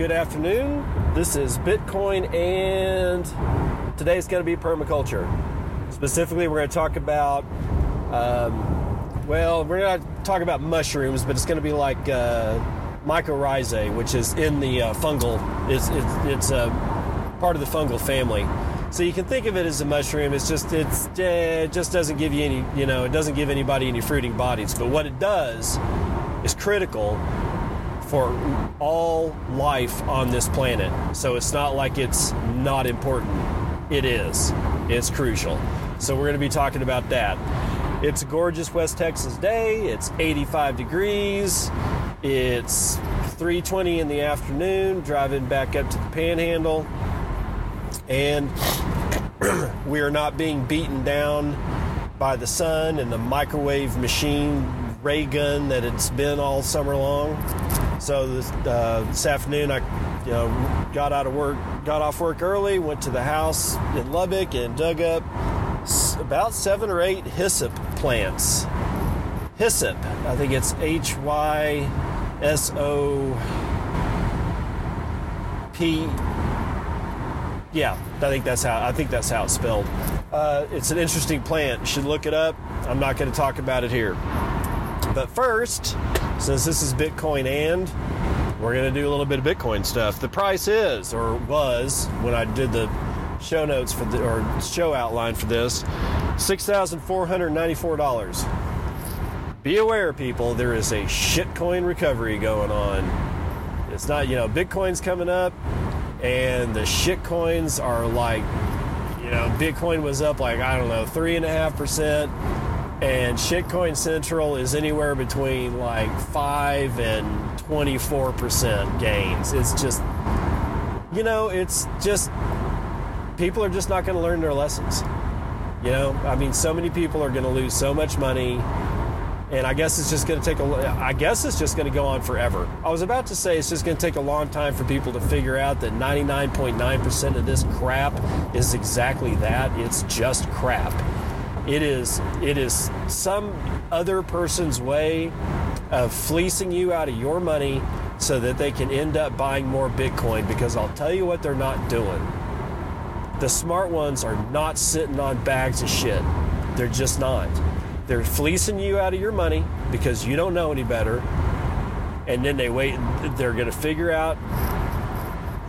good afternoon. This is Bitcoin, and today's going to be permaculture. Specifically, we're going to talk about, um, well, we're going to talk about mushrooms, but it's going to be like uh, mycorrhizae, which is in the uh, fungal, it's, it's, it's a part of the fungal family. So you can think of it as a mushroom. It's just it's eh, it just doesn't give you any you know it doesn't give anybody any fruiting bodies. But what it does is critical for all life on this planet. So it's not like it's not important. It is. It's crucial. So we're going to be talking about that. It's a gorgeous West Texas day. It's 85 degrees. It's 3:20 in the afternoon driving back up to the Panhandle and we are not being beaten down by the sun and the microwave machine ray gun that it's been all summer long. So this, uh, this afternoon, I you know got out of work, got off work early, went to the house in Lubbock and dug up about seven or eight hyssop plants. Hyssop, I think it's H Y S O P yeah, I think that's how I think that's how it's spelled. Uh, it's an interesting plant. You should look it up. I'm not going to talk about it here. But first, since this is Bitcoin and we're going to do a little bit of Bitcoin stuff. The price is or was when I did the show notes for the or show outline for this, six thousand four hundred ninety-four dollars. Be aware, people. There is a shitcoin recovery going on. It's not, you know, Bitcoin's coming up and the shitcoins are like, you know, Bitcoin was up like, I don't know, 3.5%, and And shitcoin Central is anywhere between like 5 and 24% gains. It's just, you know, it's just, people are just not going to learn their lessons. You know, I mean, so many people are going to lose so much money and I guess it's just going to take a. I guess it's just going to go on forever. I was about to say it's just going to take a long time for people to figure out that 99.9% of this crap is exactly that. It's just crap. It is. It is some other person's way of fleecing you out of your money so that they can end up buying more Bitcoin. Because I'll tell you what, they're not doing. The smart ones are not sitting on bags of shit. They're just not. They're fleecing you out of your money because you don't know any better. And then they wait, they're going to figure out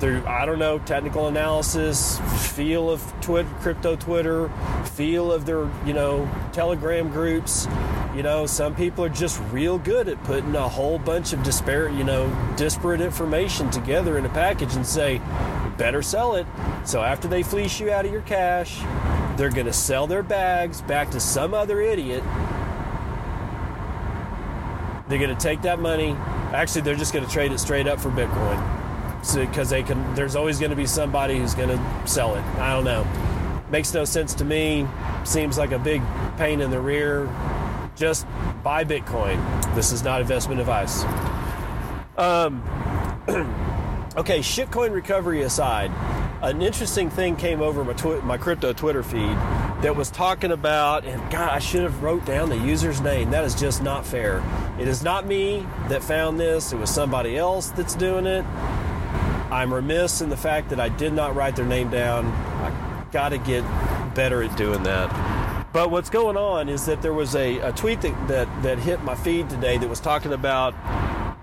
through, I don't know, technical analysis, feel of Twitter, crypto Twitter, feel of their, you know, Telegram groups. You know, some people are just real good at putting a whole bunch of disparate, you know, disparate information together in a package and say, better sell it. So after they fleece you out of your cash, they're going to sell their bags back to some other idiot. They're going to take that money. Actually, they're just going to trade it straight up for Bitcoin. Because so, they can, there's always going to be somebody who's going to sell it. I don't know. Makes no sense to me. Seems like a big pain in the rear. Just buy Bitcoin. This is not investment advice. Um, okay, shitcoin recovery aside, an interesting thing came over my, twi- my crypto Twitter feed that was talking about, and God, I should have wrote down the user's name. That is just not fair. It is not me that found this. It was somebody else that's doing it. I'm remiss in the fact that I did not write their name down. I got to get better at doing that. But what's going on is that there was a, a tweet that, that, that hit my feed today that was talking about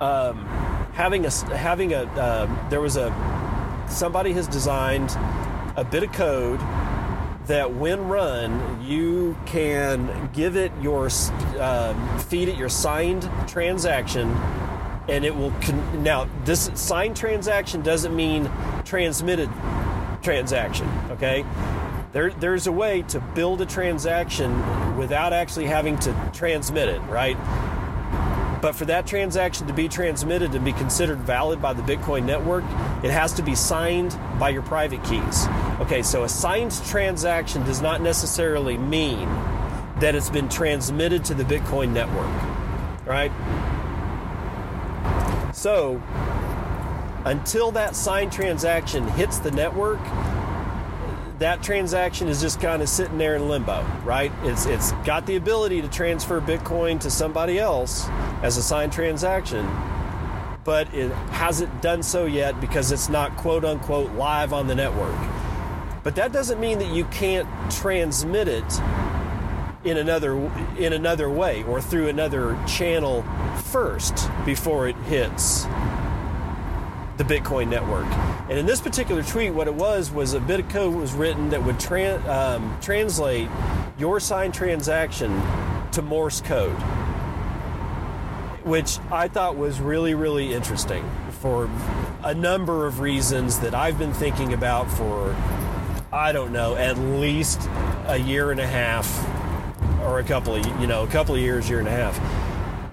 um, having a having a uh, there was a somebody has designed a bit of code that when run you can give it your uh, feed it your signed transaction and it will con- now this signed transaction doesn't mean transmitted transaction okay there, there's a way to build a transaction without actually having to transmit it right but for that transaction to be transmitted and be considered valid by the Bitcoin network, it has to be signed by your private keys. Okay, so a signed transaction does not necessarily mean that it's been transmitted to the Bitcoin network, right? So, until that signed transaction hits the network, that transaction is just kind of sitting there in limbo, right? It's it's got the ability to transfer Bitcoin to somebody else as a signed transaction, but it hasn't done so yet because it's not quote unquote live on the network. But that doesn't mean that you can't transmit it in another in another way or through another channel first before it hits the Bitcoin network. And in this particular tweet, what it was was a bit of code was written that would um, translate your signed transaction to Morse code, which I thought was really, really interesting for a number of reasons that I've been thinking about for, I don't know, at least a year and a half or a couple of, you know, a couple of years, year and a half.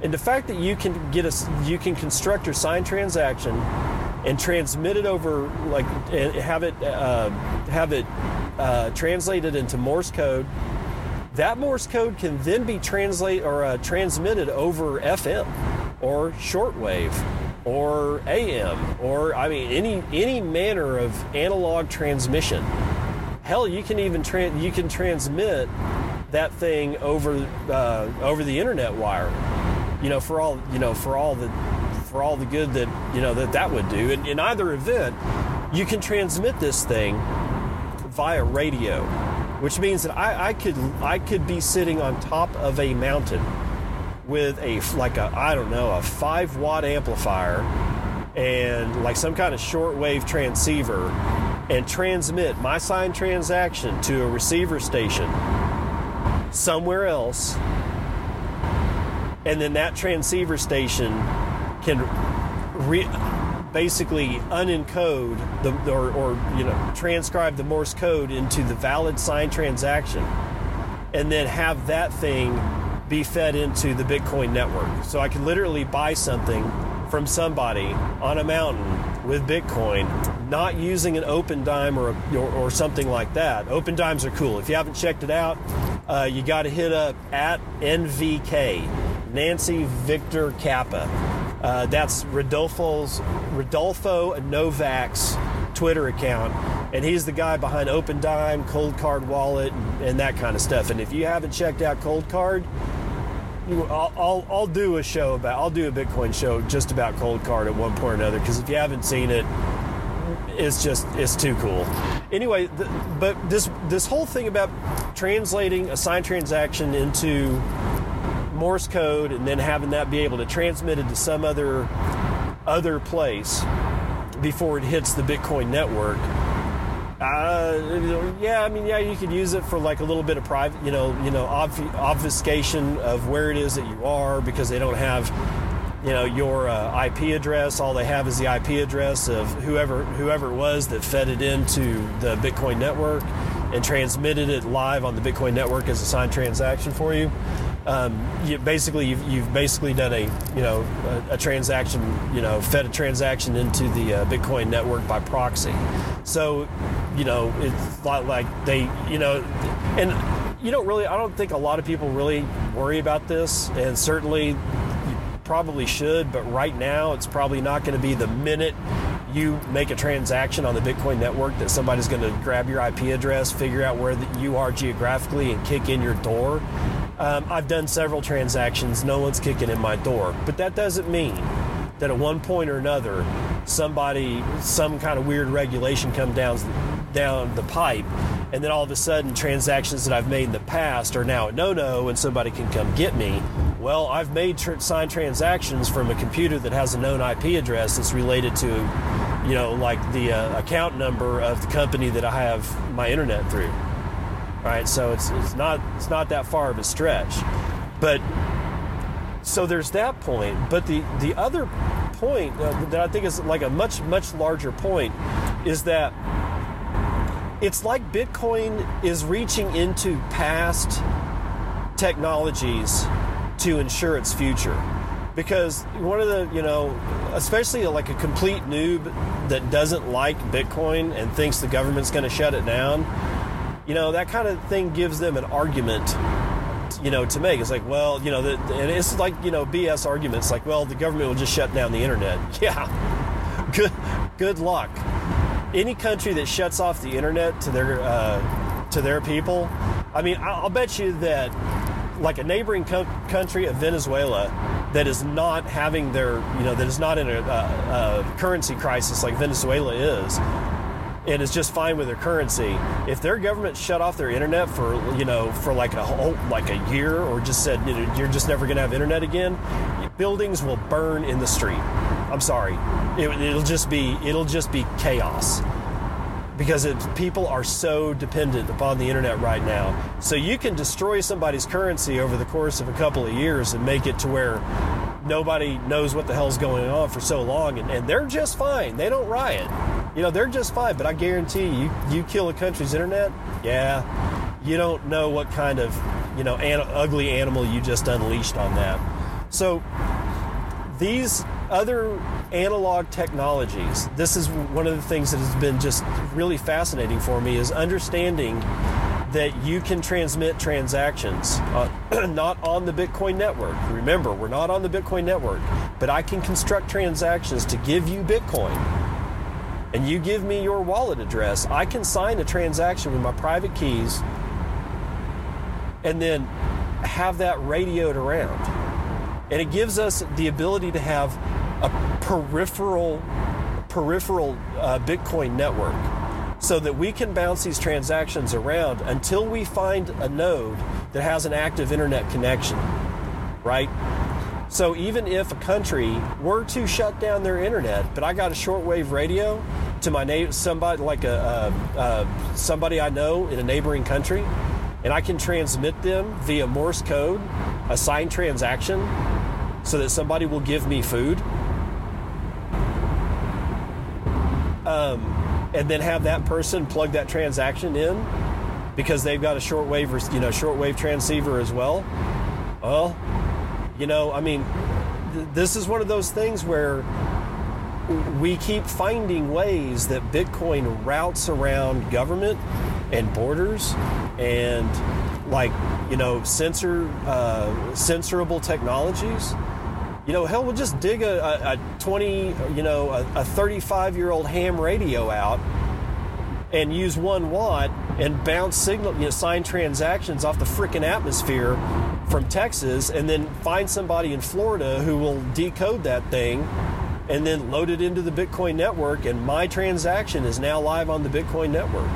And the fact that you can get a, you can construct your signed transaction and transmit it over, like, have it, uh, have it uh, translated into Morse code that Morse code can then be translate or uh, transmitted over FM or shortwave or AM or I mean any any manner of analog transmission. Hell, you can even tra- you can transmit that thing over uh, over the internet wire. You know, for all you know, for all the for all the good that you know that that would do. And in either event, you can transmit this thing via radio which means that I, I could I could be sitting on top of a mountain with a like a I don't know a five watt amplifier and like some kind of shortwave transceiver and transmit my signed transaction to a receiver station somewhere else and then that transceiver station can re- basically unencode the or, or you know transcribe the Morse code into the valid signed transaction, and then have that thing be fed into the Bitcoin network. So I can literally buy something from somebody on a mountain with Bitcoin, not using an Opendime or, a, or, or something like that. Opendimes are cool. If you haven't checked it out, uh, you got to hit up at NVK, Nancy Victor Kappa. Uh, that's Rodolfo's Rodolfo Novak's Twitter account, and he's the guy behind Opendime, Cold Card Wallet, and, and that kind of stuff. And if you haven't checked out Coldcard, you, I'll, I'll, I'll, do a show about I'll do a Bitcoin show just about Coldcard at one point or another because if you haven't seen it, it's just it's too cool. Anyway, the, but this this whole thing about translating a signed transaction into Morse code and then having that be able to transmit it to some other other place before it hits the Bitcoin network. Uh, yeah, I mean, yeah, you could use it for like a little bit of private, you know, you know, obfuscation of where it is that you are because they don't have, you know, your uh, IP address. All they have is the IP address of whoever whoever it was that fed it into the Bitcoin network and transmitted it live on the Bitcoin network as a signed transaction for you um, you basically you've, you've, basically done a you know a, a, transaction you know fed a transaction into the uh, Bitcoin network by proxy. So you know it's not like they you know and you don't really I don't think a lot of people really worry about this and certainly probably should but right now it's probably not going to be the minute you make a transaction on the Bitcoin network that somebody's going to grab your IP address, figure out where you are geographically, and kick in your door. Um, I've done several transactions, no one's kicking in my door. But that doesn't mean that at one point or another, somebody, some kind of weird regulation come down, down the pipe, and then all of a sudden transactions that I've made in the past are now a no-no and somebody can come get me. Well, I've made tr- signed transactions from a computer that has a known IP address that's related to, you know, like the uh, account number of the company that I have my internet through right? So it's, it's not it's not that far of a stretch, but so there's that point. But the the other point uh, that I think is like a much much larger point is that it's like Bitcoin is reaching into past technologies to ensure its future. Because one of the, you know, especially like a complete noob that doesn't like Bitcoin and thinks the government's going to shut it down, you know that kind of thing gives them an argument you know to make. It's like well you know the, and it's like you know bs arguments like well the government will just shut down the internet. Yeah. Good good luck. Any country that shuts off the internet to their uh, to their people i mean i'll bet you that like a neighboring co- country of venezuela that is not having their, you know, that is not in a, a, a currency crisis like Venezuela is, and is just fine with their currency. If their government shut off their internet for you know for like a whole like a year, or just said you know, you're just never going to have internet again, buildings will burn in the street. I'm sorry, it, it'll just be it'll just be chaos because it, people are so dependent upon the internet right now. So you can destroy somebody's currency over the course of a couple of years and make it to where nobody knows what the hell's going on for so long, and, and they're just fine. They don't riot. You know, they're just fine. But I guarantee you, you kill a country's internet, yeah, you don't know what kind of you know an, ugly animal you just unleashed on that. So these other analog technologies this is one of the things that has been just really fascinating for me is understanding that you can transmit transactions uh, not on the bitcoin network. Remember we're not on the bitcoin network but i can construct transactions to give you bitcoin. And you give me your wallet address i can sign a transaction with my private keys and then have that radioed around and it gives us the ability to have a peripheral peripheral uh, Bitcoin network so that we can bounce these transactions around until we find a node that has an active internet connection, right? So even if a country were to shut down their internet, but I got a shortwave radio to my neighbor, somebody like a, somebody I know in a neighboring country, and I can transmit them via Morse code, a signed transaction, so that somebody will give me food um, and then have that person plug that transaction in because they've got a shortwave, you know, shortwave transceiver as well. Well, you know, I mean, th- this is one of those things where we keep finding ways that Bitcoin routes around government and borders and like you know censor uh, censorable technologies you know, hell, we'll just dig a, a, a 20, you know, a 35 year old ham radio out and use one watt and bounce signal, you know, sign transactions off the freaking atmosphere from Texas, and then find somebody in Florida who will decode that thing and then load it into the Bitcoin network, and my transaction is now live on the Bitcoin network.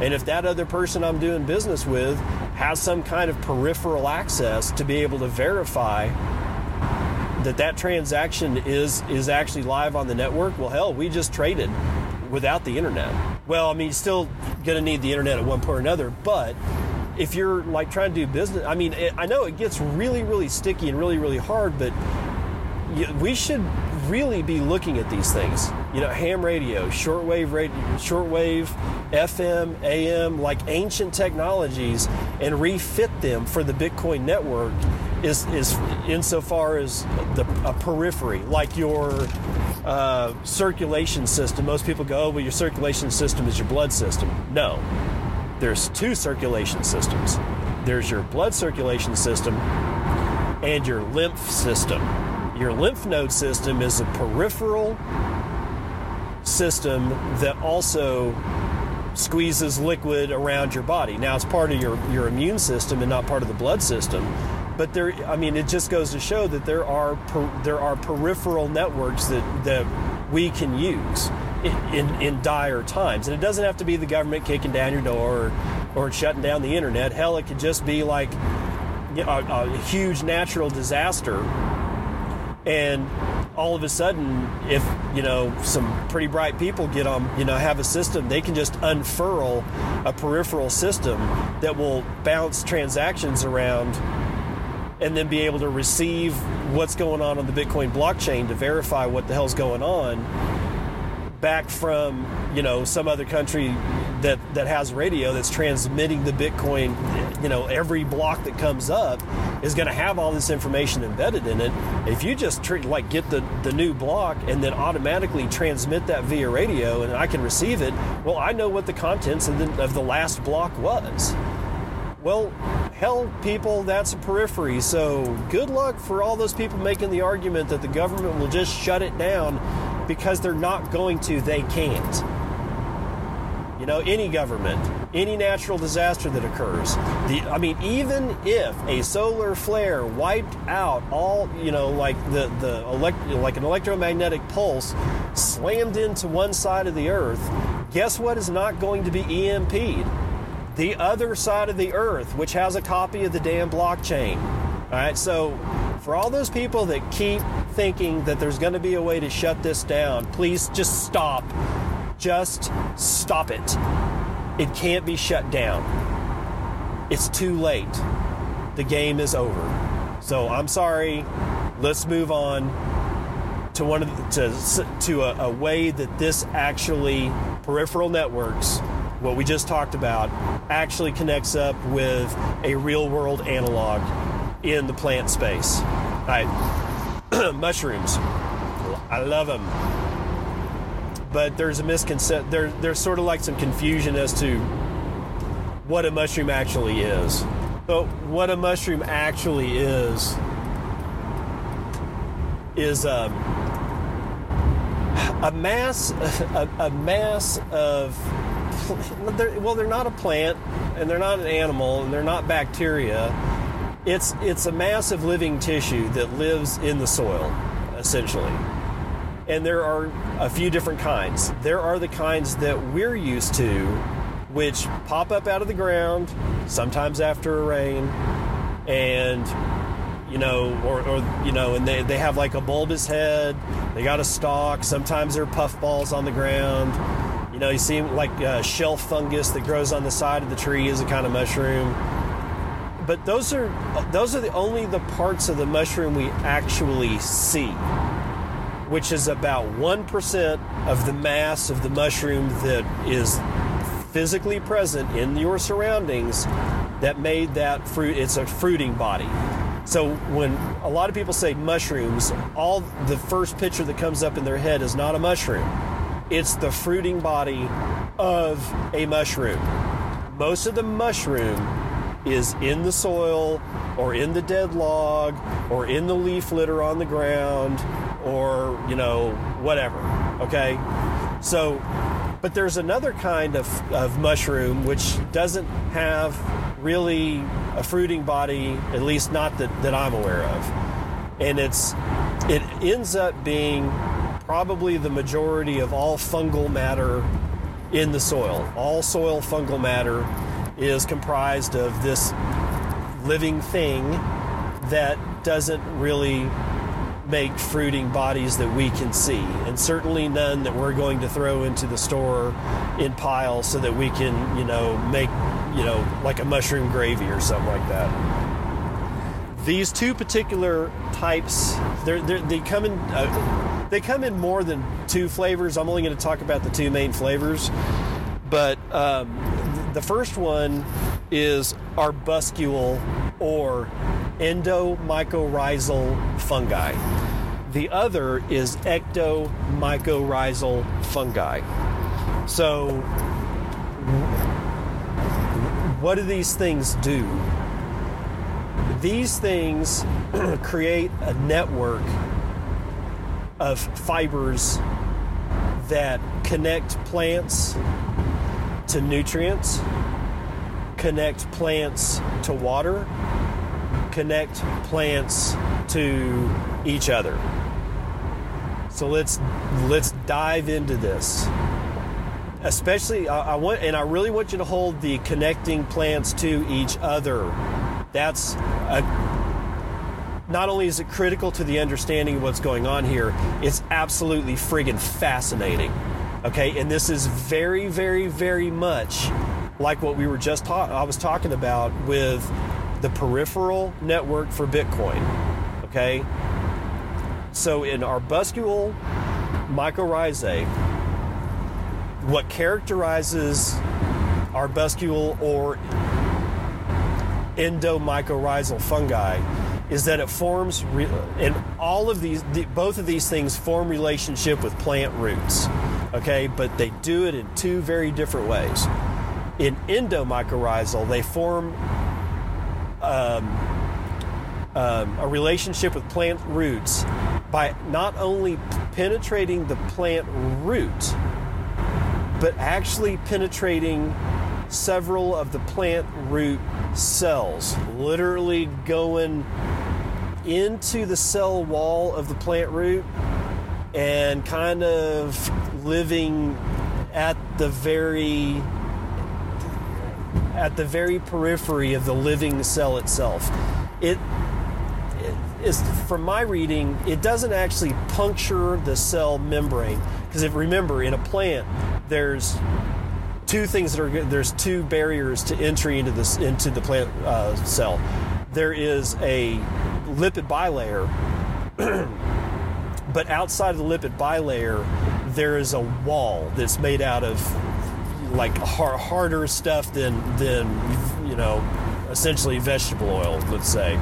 And if that other person I'm doing business with has some kind of peripheral access to be able to verify that that transaction is is actually live on the network, well, hell, we just traded without the internet. Well, I mean, you're still going to need the internet at one point or another, but if you're like trying to do business, I mean, it, I know it gets really, really sticky and really, really hard, but we should really be looking at these things. You know, ham radio, shortwave radio, shortwave, FM, AM, like ancient technologies, and refit them for the Bitcoin network is is insofar as the a periphery, like your uh, circulation system. Most people go, oh, well, your circulation system is your blood system. No, there's two circulation systems. There's your blood circulation system and your lymph system. Your lymph node system is a peripheral system that also squeezes liquid around your body. Now, it's part of your, your immune system and not part of the blood system but there i mean it just goes to show that there are per, there are peripheral networks that that we can use in, in, dire times. And it doesn't have to be the government kicking down your door or, or shutting down the internet. Hell it could just be like you know, a, a huge natural disaster. And all of a sudden if you know some pretty bright people get on you know have a system they can just unfurl a peripheral system that will bounce transactions around and then be able to receive what's going on on the Bitcoin blockchain to verify what the hell's going on back from you know some other country that that has radio that's transmitting the Bitcoin. You know, every block that comes up is going to have all this information embedded in it. If you just treat, like get the the new block and then automatically transmit that via radio, and I can receive it. Well, I know what the contents of the, of the last block was. Well, hell, people, that's a periphery. So good luck for all those people making the argument that the government will just shut it down because they're not going to, they can't. you know, any government, any natural disaster that occurs. The, I mean, even if a solar flare wiped out all, you know, like the the elect, like an electromagnetic pulse slammed into one side of the Earth, guess what is not going to be EMP'd? The other side of the Earth, which has a copy of the damn blockchain. All right, so for all those people that keep thinking that there's going to be a way to shut this down, please just stop. Just stop it. It can't be shut down. It's too late. The game is over. So I'm sorry. Let's move on to one of the, to to a, a way that this actually peripheral networks what we just talked about actually connects up with a real world analog in the plant space. All right, mushrooms. I love them, but there's a misconception. There, there's sort of like some confusion as to what a mushroom actually is. So, what a mushroom actually is is um, a mass, a, a mass of well, they're not a plant, and they're not an animal, and they're not bacteria it's it's a massive living tissue that lives in the soil, essentially. And there are a few different kinds. There are the kinds that we're used to, which pop up out of the ground, sometimes after a rain, and you know, or, or you know, and they, they have like a bulbous head, they got a stalk, sometimes they're puffballs on the ground. You know, you see like uh, shelf fungus that grows on the side of the tree is a kind of mushroom. But those are those are the only the parts of the mushroom we actually see which is about 1% of the mass of the mushroom that is physically present in your surroundings that made that fruit it's a fruiting body. So when a lot of people say mushrooms all the first picture that comes up in their head is not a mushroom it's the fruiting body of a mushroom most of the mushroom is in the soil or in the dead log or in the leaf litter on the ground or, you know, whatever. Okay? So, but there's another kind of, of mushroom which doesn't have really a fruiting body, at least not that, that I'm aware of. And it's it ends up being probably the majority of all fungal matter in the soil. All soil fungal matter is comprised of this living thing that doesn't really make fruiting bodies that we can see, and certainly none that we're going to throw into the store in piles so that we can, you know, make, you know, like a mushroom gravy or something like that. These two particular types, they're, they're, they come in. Uh, they come in more than two flavors. I'm only going to talk about the two main flavors, but um, the first one is arbuscule or endomycorrhizal fungi. The other is ectomycorrhizal fungi. So, what do these things do? These things create a network of fibers that connect plants to nutrients, connect plants to water, connect plants to each other. So let's let's dive into this. Especially, I, I want, and I really want you to hold the connecting plants to each other. That's a, not only is it critical to the understanding of what's going on here, it's absolutely friggin' fascinating. Okay, and this is very, very, very much like what we were just taught. I was talking about with the peripheral network for Bitcoin. Okay, so in arbuscule mycorrhizae, what characterizes arbuscule or endomycorrhizal fungi is that it forms, and all of these, both of these things form relationship with plant roots okay? But they do it in two very different ways. In endomycorrhizal, they form um, um, a relationship with plant roots by not only penetrating the plant root, but actually penetrating several of the plant root cells, literally going into the cell wall of the plant root and kind of living at the very at the very periphery of the living cell itself. It, it is from my reading, it doesn't actually puncture the cell membrane because if remember in a plant there's two things that are there's two barriers to entry into this into the plant uh, cell. There is a lipid bilayer, but outside of the lipid bilayer, there is a wall that's made out of like hard, harder stuff than than you know essentially vegetable oil, let's say.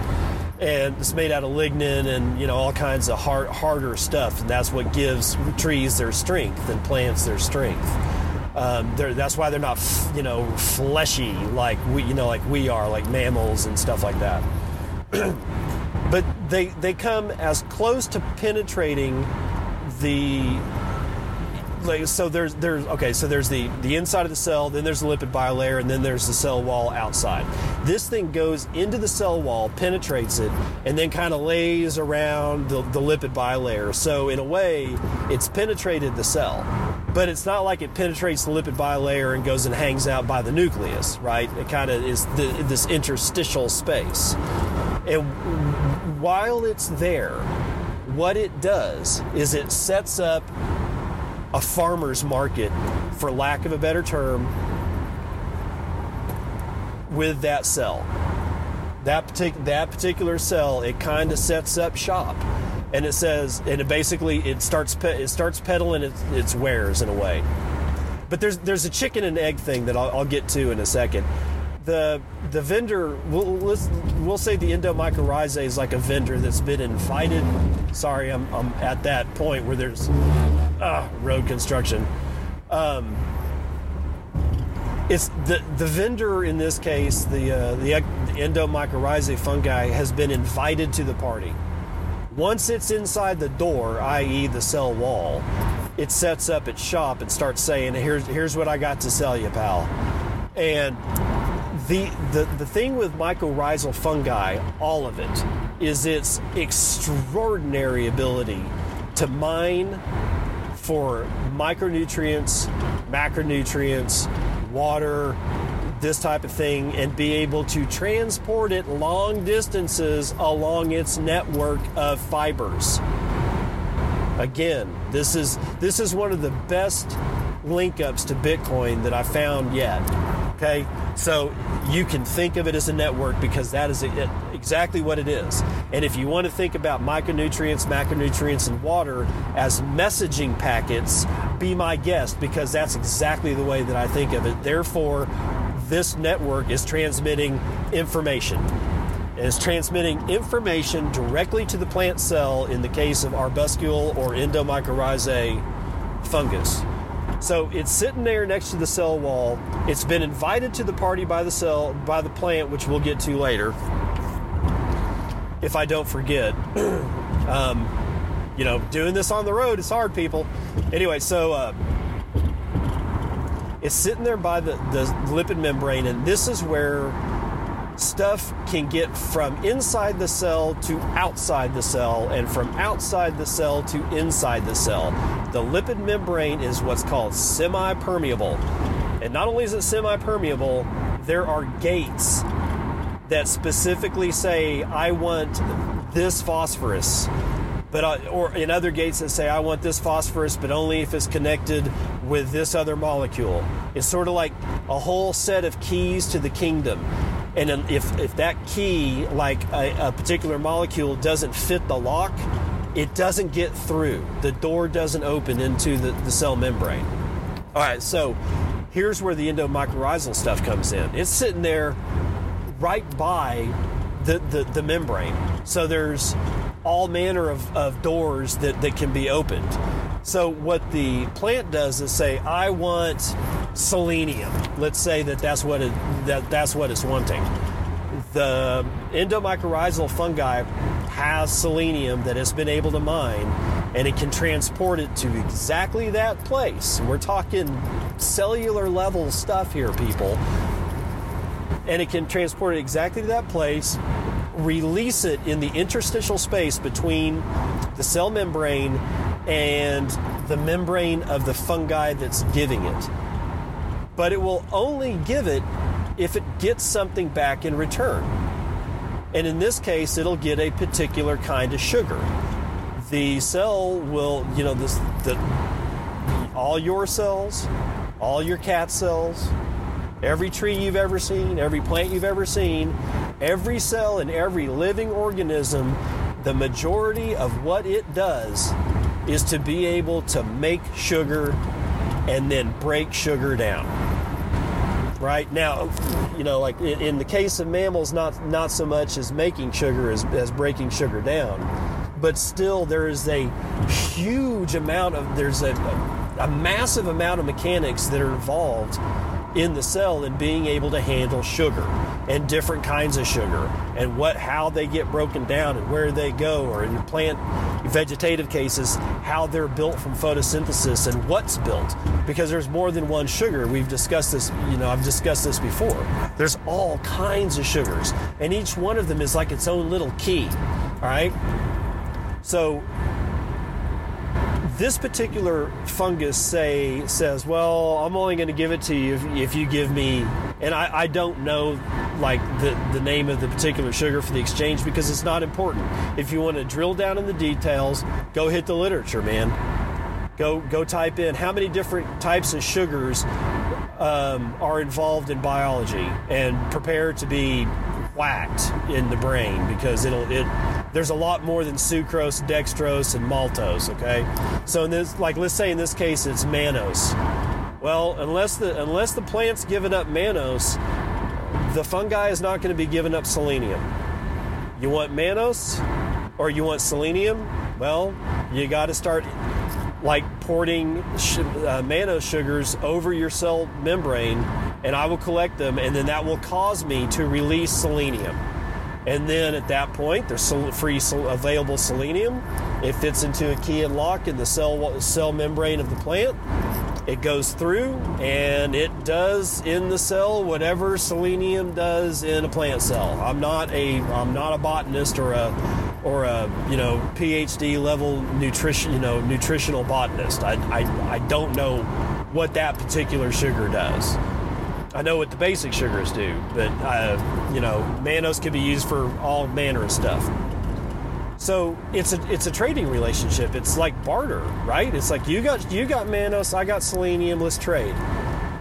And it's made out of lignin and you know all kinds of hard, harder stuff, and that's what gives trees their strength and plants their strength. Um, that's why they're not, you know, fleshy like we, you know, like we are, like mammals and stuff like that. but they they come as close to penetrating the like so there's there's okay so there's the the inside of the cell then there's the lipid bilayer and then there's the cell wall outside. This thing goes into the cell wall penetrates it and then kind of lays around the, the lipid bilayer. So in a way it's penetrated the cell. But it's not like it penetrates the lipid bilayer and goes and hangs out by the nucleus right? It kind of is the, this interstitial space. And while it's there what it does is it sets up a farmer's market, for lack of a better term, with that cell. That, partic- that particular cell, it kind of sets up shop, and it says, and it basically it starts pe- it starts peddling its, its wares in a way. But there's there's a chicken and egg thing that I'll, I'll get to in a second the the vendor we'll we'll say the endomycorrhizae is like a vendor that's been invited. Sorry i'm, I'm at that point where there's uh, road construction. Um, it's the the vendor in this case the uh, the endomycorrhizae fungi has been invited to the party. Once it's inside the door i.e the cell wall it sets up its shop and starts saying here's here's what i got to sell you pal. And the, the, the thing with mycorrhizal fungi, all of it, is its extraordinary ability to mine for micronutrients, macronutrients, water, this type of thing, and be able to transport it long distances along its network of fibers. Again, this is this is one of the best link ups to Bitcoin that I found yet. Okay, so you can think of it as a network because that is exactly what it is. And if you want to think about micronutrients, macronutrients, and water as messaging packets, be my guest because that's exactly the way that I think of it. Therefore, this network is transmitting information. It is transmitting information directly to the plant cell in the case of arbuscule or endomycorrhizae fungus. So it's sitting there next to the cell wall. It's been invited to the party by the cell by the plant, which we'll get to later. If I don't forget. um, you know, doing this on the road is hard, people. Anyway, so uh, it's sitting there by the, the lipid membrane, and this is where stuff can get from inside the cell to outside the cell and from outside the cell to inside the cell. The lipid membrane is what's called semi permeable. And not only is it semi permeable, there are gates that specifically say, I want this phosphorus. But, uh, or in other gates that say, I want this phosphorus, but only if it's connected with this other molecule. It's sort of like a whole set of keys to the kingdom. And if, if that key, like a, a particular molecule, doesn't fit the lock, it doesn't get through. The door doesn't open into the, the cell membrane. All right, so here's where the endomycorrhizal stuff comes in. It's sitting there right by the, the, the membrane. So there's all manner of, of doors that, that can be opened. So what the plant does is say, I want selenium. Let's say that that's what it, that that's what it's wanting. The endomycorrhizal fungi has selenium that it's been able to mine, and it can transport it to exactly that place. We're talking cellular level stuff here, people. And it can transport it exactly to that place, release it in the interstitial space between the cell membrane and the membrane of the fungi that's giving it. But it will only give it if it gets something back in return. And in this case, it'll get a particular kind of sugar. The cell will, you know, this, the, all your cells, all your cat cells, every tree you've ever seen, every plant you've ever seen, every cell in every living organism, the majority of what it does is to be able to make sugar and then break sugar down. Right? Now you know like in, the case of mammals not not so much as making sugar as, as breaking sugar down but still there is a huge amount of there's a, a massive amount of mechanics that are involved in the cell in being able to handle sugar and different kinds of sugar and what how they get broken down and where they go or in plant vegetative cases how they're built from photosynthesis and what's built. Because there's more than one sugar. We've discussed this you know I've discussed this before. There's all kinds of sugars and each one of them is like its own little key all right? So this particular fungus say says, "Well, I'm only going to give it to you if, if you give me," and I, I, don't know like the the name of the particular sugar for the exchange because it's not important. If you want to drill down in the details, go hit the literature, man. Go go type in how many different types of sugars um, are involved in biology and prepare to be whacked in the brain because it'll it there's a lot more than sucrose, dextrose, and maltose. Okay, so in this, like let's say in this case it's mannose. Well, unless the unless the plant's giving up mannose, the fungi is not going to be giving up selenium. You want mannose or you want selenium? Well, you got to start like porting sh- uh, mannose sugars over your cell membrane, and I will collect them, and then that will cause me to release selenium. And then at that point, there's free available selenium. It fits into a key and lock in the cell cell membrane of the plant. It goes through and it does in the cell whatever selenium does in a plant cell. I'm not a I'm not a botanist or a or a you know PhD level nutrition you know nutritional botanist. I, I, I don't know what that particular sugar does. I know what the basic sugars do, but uh, you know, mannose can be used for all manner of stuff. So it's a it's a trading relationship. It's like barter, right? It's like you got you got mannose, I got selenium. Let's trade.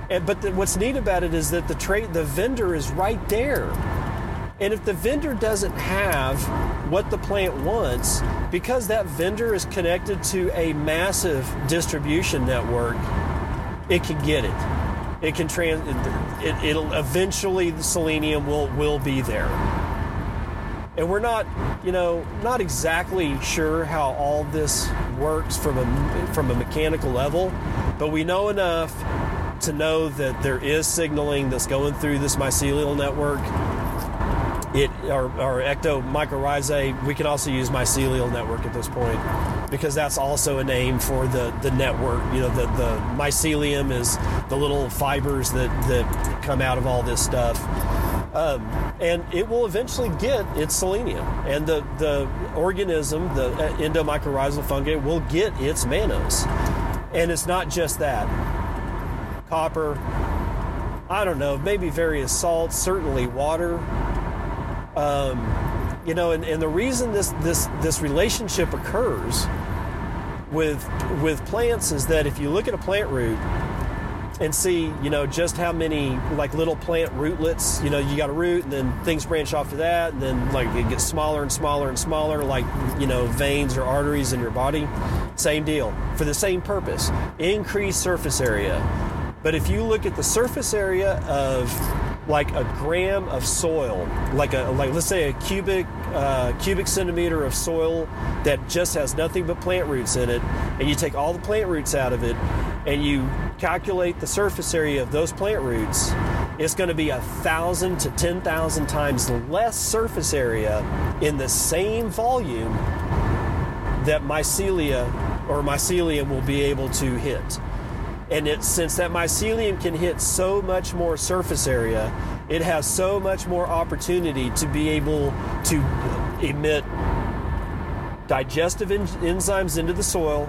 And, but the, what's neat about it is that the trade the vendor is right there. And if the vendor doesn't have what the plant wants, because that vendor is connected to a massive distribution network, it can get it it can trans it, it'll eventually the selenium will will be there and we're not you know not exactly sure how all this works from a from a mechanical level but we know enough to know that there is signaling that's going through this mycelial network. It our, our ectomycorrhizae we can also use mycelial network at this point because that's also a name for the, the network. You know the, the mycelium is the little fibers that, that come out of all this stuff um, and it will eventually get its selenium. And the, the organism the endomycorrhizal fungi will get its mannose and it's not just that. Copper i don't know maybe various salts certainly water. Um, you know, and, and the reason this this this relationship occurs with with plants is that if you look at a plant root and see, you know, just how many like little plant rootlets, you know, you got a root and then things branch off to that, and then like it gets smaller and smaller and smaller, like, you know, veins or arteries in your body. Same deal. For the same purpose. Increase surface area. But if you look at the surface area of like a gram of soil, like a like let's say a cubic uh, cubic centimeter of soil that just has nothing but plant roots in it, and you take all the plant roots out of it, and you calculate the surface area of those plant roots, it's going to be a thousand to ten thousand times less surface area in the same volume that mycelia or mycelium will be able to hit. And it, since that mycelium can hit so much more surface area, it has so much more opportunity to be able to emit digestive en- enzymes into the soil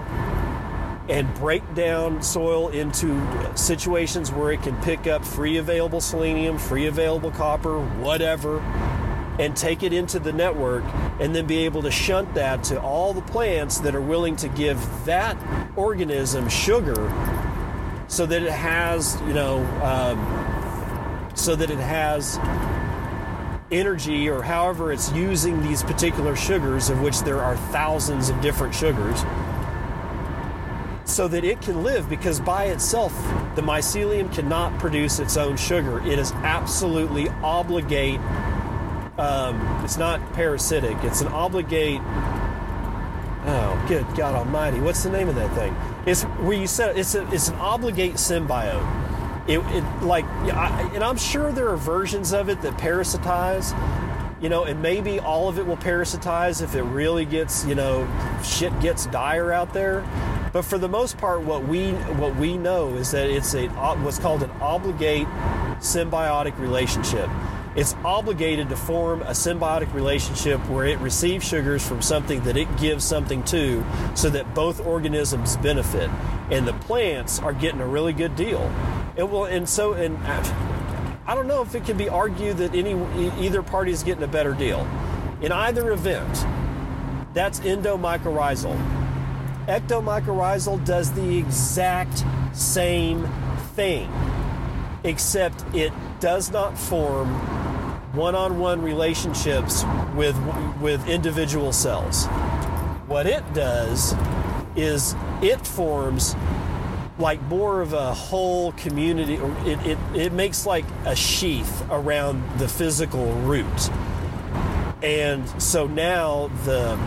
and break down soil into situations where it can pick up free available selenium, free available copper, whatever, and take it into the network and then be able to shunt that to all the plants that are willing to give that organism sugar so that it has, you know, um, so that it has energy or however it's using these particular sugars, of which there are thousands of different sugars so that it can live because by itself the mycelium cannot produce its own sugar. It is absolutely obligate um, it's not parasitic. It's an obligate oh good god almighty what's the name of that thing it's where you said it's a, it's an obligate symbiote it, it like I, and i'm sure there are versions of it that parasitize you know, and maybe all of it will parasitize if it really gets, you know, shit gets dire out there. But for the most part, what we what we know is that it's a what's called an obligate symbiotic relationship. It's obligated to form a symbiotic relationship where it receives sugars from something that it gives something to, so that both organisms benefit. And the plants are getting a really good deal. It will, and so and. I don't know if it can be argued that any either party is getting a better deal. In either event, that's endomycorrhizal. Ectomycorrhizal does the exact same thing, except it does not form one-on-one relationships with with individual cells. What it does is it forms like more of a whole community it, it, it makes like a sheath around the physical root. And so now the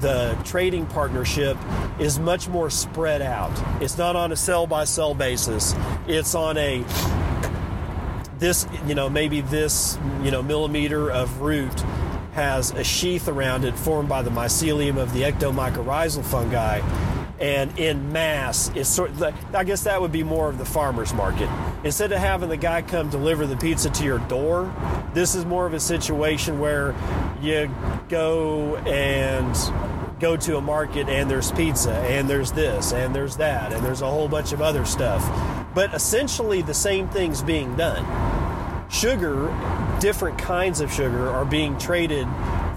the trading partnership is much more spread out. It's not on a cell by cell basis. It's on a this you know maybe this you know millimeter of root has a sheath around it formed by the mycelium of the ectomycorrhizal fungi and in mass is sort of, I guess that would be more of the farmer's market. Instead of having the guy come deliver the pizza to your door, this is more of a situation where you go and go to a market and there's pizza and there's this and there's that and there's a whole bunch of other stuff. But essentially the same thing's being done. Sugar, different kinds of sugar are being traded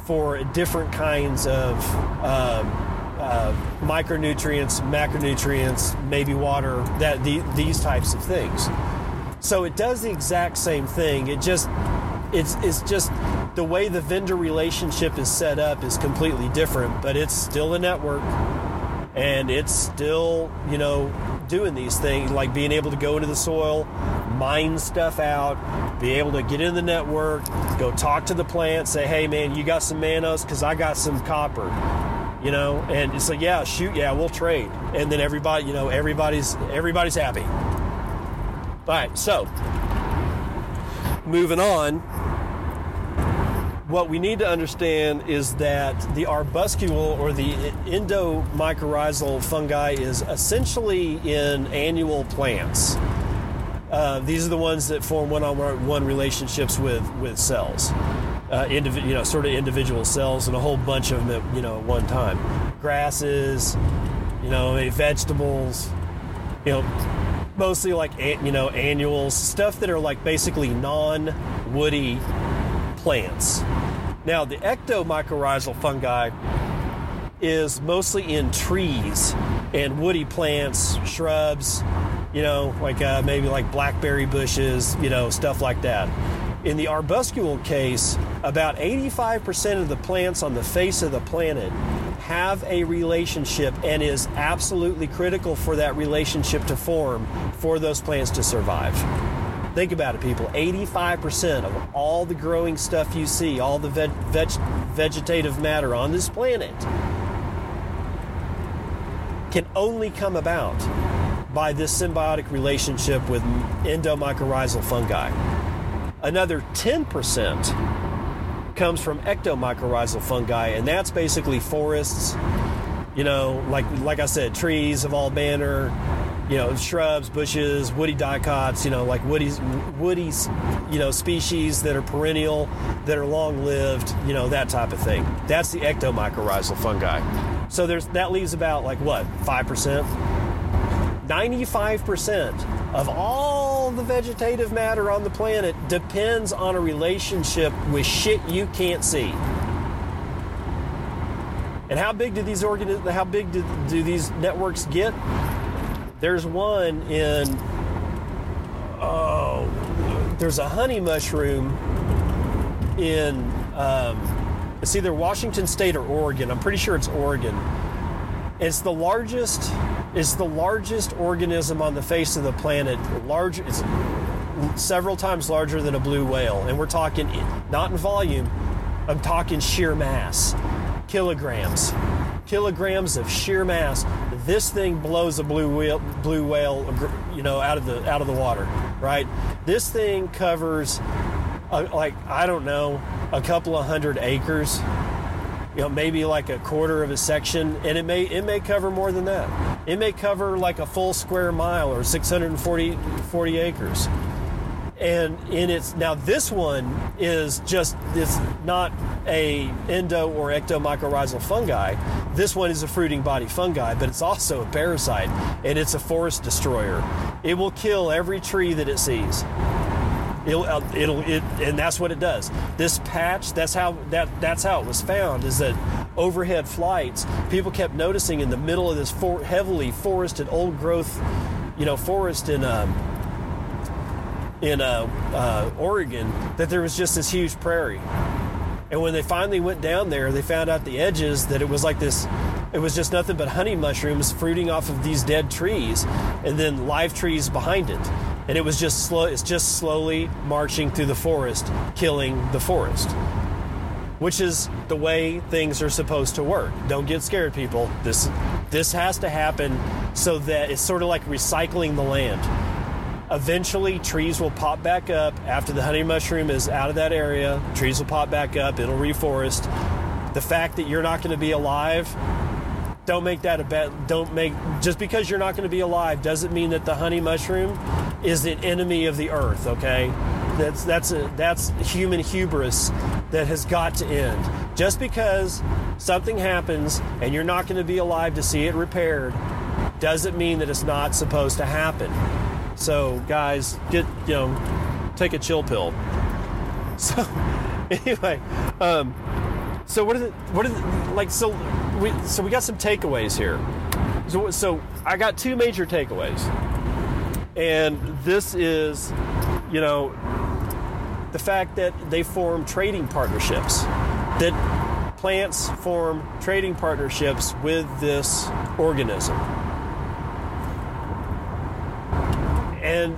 for different kinds of um, uh, micronutrients, macronutrients, maybe water, that the, these types of things. So it does the exact same thing. It just it's it's just the way the vendor relationship is set up is completely different, but it's still a network and it's still, you know, doing these things like being able to go into the soil, mine stuff out, be able to get in the network, go talk to the plant, say, "Hey man, you got some mannose cuz I got some copper." you know? And it's like yeah shoot yeah we'll trade. And then everybody you know everybody's everybody's happy. All right so moving on what we need to understand is that the arbuscule or the endomycorrhizal fungi is essentially in annual plants. Uh, these are the ones that form one-on-one relationships with with cells uh, you know, sort of individual cells and a whole bunch of them at, you know, at one time. Grasses, you know, vegetables, you know, mostly like, you know, annuals, stuff that are like basically non-woody plants. Now, the ectomycorrhizal fungi is mostly in trees and woody plants, shrubs, you know, like uh, maybe like blackberry bushes, you know, stuff like that. In the arbuscule case, about 85% of the plants on the face of the planet have a relationship and is absolutely critical for that relationship to form for those plants to survive. Think about it, people. 85% of all the growing stuff you see, all the veg- veg- vegetative matter on this planet, can only come about by this symbiotic relationship with endomycorrhizal fungi. Another 10% comes from ectomycorrhizal fungi, and that's basically forests, you know, like like I said, trees of all manner, you know, shrubs, bushes, woody dicots, you know, like woody, woody, you know, species that are perennial, that are long-lived, you know, that type of thing. That's the ectomycorrhizal fungi. So there's that leaves about like what five percent. 95% of all the vegetative matter on the planet depends on a relationship with shit you can't see. And how big do these organ? How big do, do these networks get? There's one in. Oh, there's a honey mushroom in. Um, it's either Washington State or Oregon. I'm pretty sure it's Oregon. It's the largest. It's the largest organism on the face of the planet. Large. It's several times larger than a blue whale, and we're talking not in volume. I'm talking sheer mass kilograms, kilograms of sheer mass. This thing blows a blue whale, blue whale, you know, out of the out of the water, right? This thing covers, uh, like I don't know, a couple of hundred acres. You know, maybe like a quarter of a section, and it may it may cover more than that. It may cover like a full square mile or 640 40 acres and in its now this one is just it's not a endo or ectomycorrhizal fungi. This one is a fruiting body fungi but it's also a parasite and it's a forest destroyer. It will kill every tree that it sees. It'll, uh, it'll it, and that's what it does. This patch that's how that that's how it was found is that overhead flights people kept noticing in the middle of this for, heavily forested old growth you know forest in um, in uh, uh, Oregon that there was just this huge prairie. And when they finally went down there, they found out the edges that it was like this. It was just nothing but honey mushrooms fruiting off of these dead trees, and then live trees behind it. And it was just slow. It's just slowly marching through the forest, killing the forest. Which is the way things are supposed to work. Don't get scared, people. This this has to happen so that it's sort of like recycling the land Eventually, trees will pop back up after the honey mushroom is out of that area. Trees will pop back up, it'll reforest. The fact that you're not going to be alive, don't make that a bet. Don't make just because you're not going to be alive doesn't mean that the honey mushroom is an enemy of the earth. Okay, that's that's a, that's human hubris that has got to end. Just because something happens and you're not going to be alive to see it repaired doesn't mean that it's not supposed to happen. So, guys, get you know, take a chill pill. So, anyway, um, so what is it? What is the, like? So we so we got some takeaways here. So, so I got two major takeaways, and this is, you know, the fact that they form trading partnerships, that plants form trading partnerships with this organism And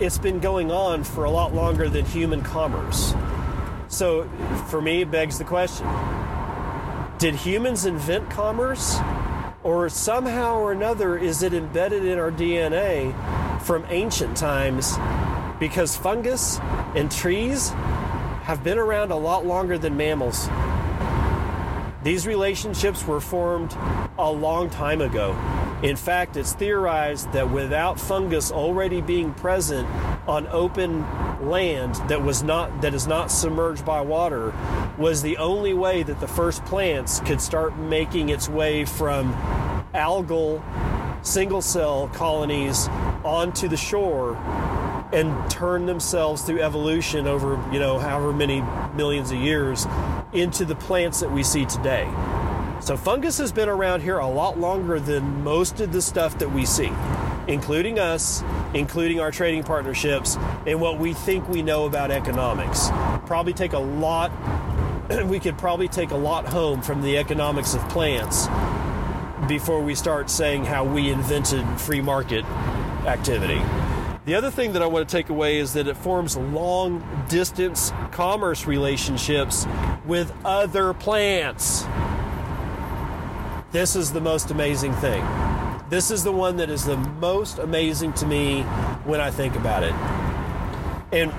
it's been going on for a lot longer than human commerce. So for me, it begs the question Did humans invent commerce? Or somehow or another, is it embedded in our DNA from ancient times? Because fungus and trees have been around a lot longer than mammals. These relationships were formed a long time ago. In fact, it's theorized that without fungus already being present on open land that was not that is not submerged by water was the only way that the first plants could start making its way from algal single cell colonies onto the shore and turn themselves through evolution over, you know, however many millions of years into the plants that we see today. So fungus has been around here a lot longer than most of the stuff that we see, including us, including our trading partnerships, and what we think we know about economics. Probably take a lot, we could probably take a lot home from the economics of plants before we start saying how we invented free market activity. The other thing that I want to take away is that it forms long distance commerce relationships with other plants. This is the most amazing thing. This is the one that is the most amazing to me when I think about it. And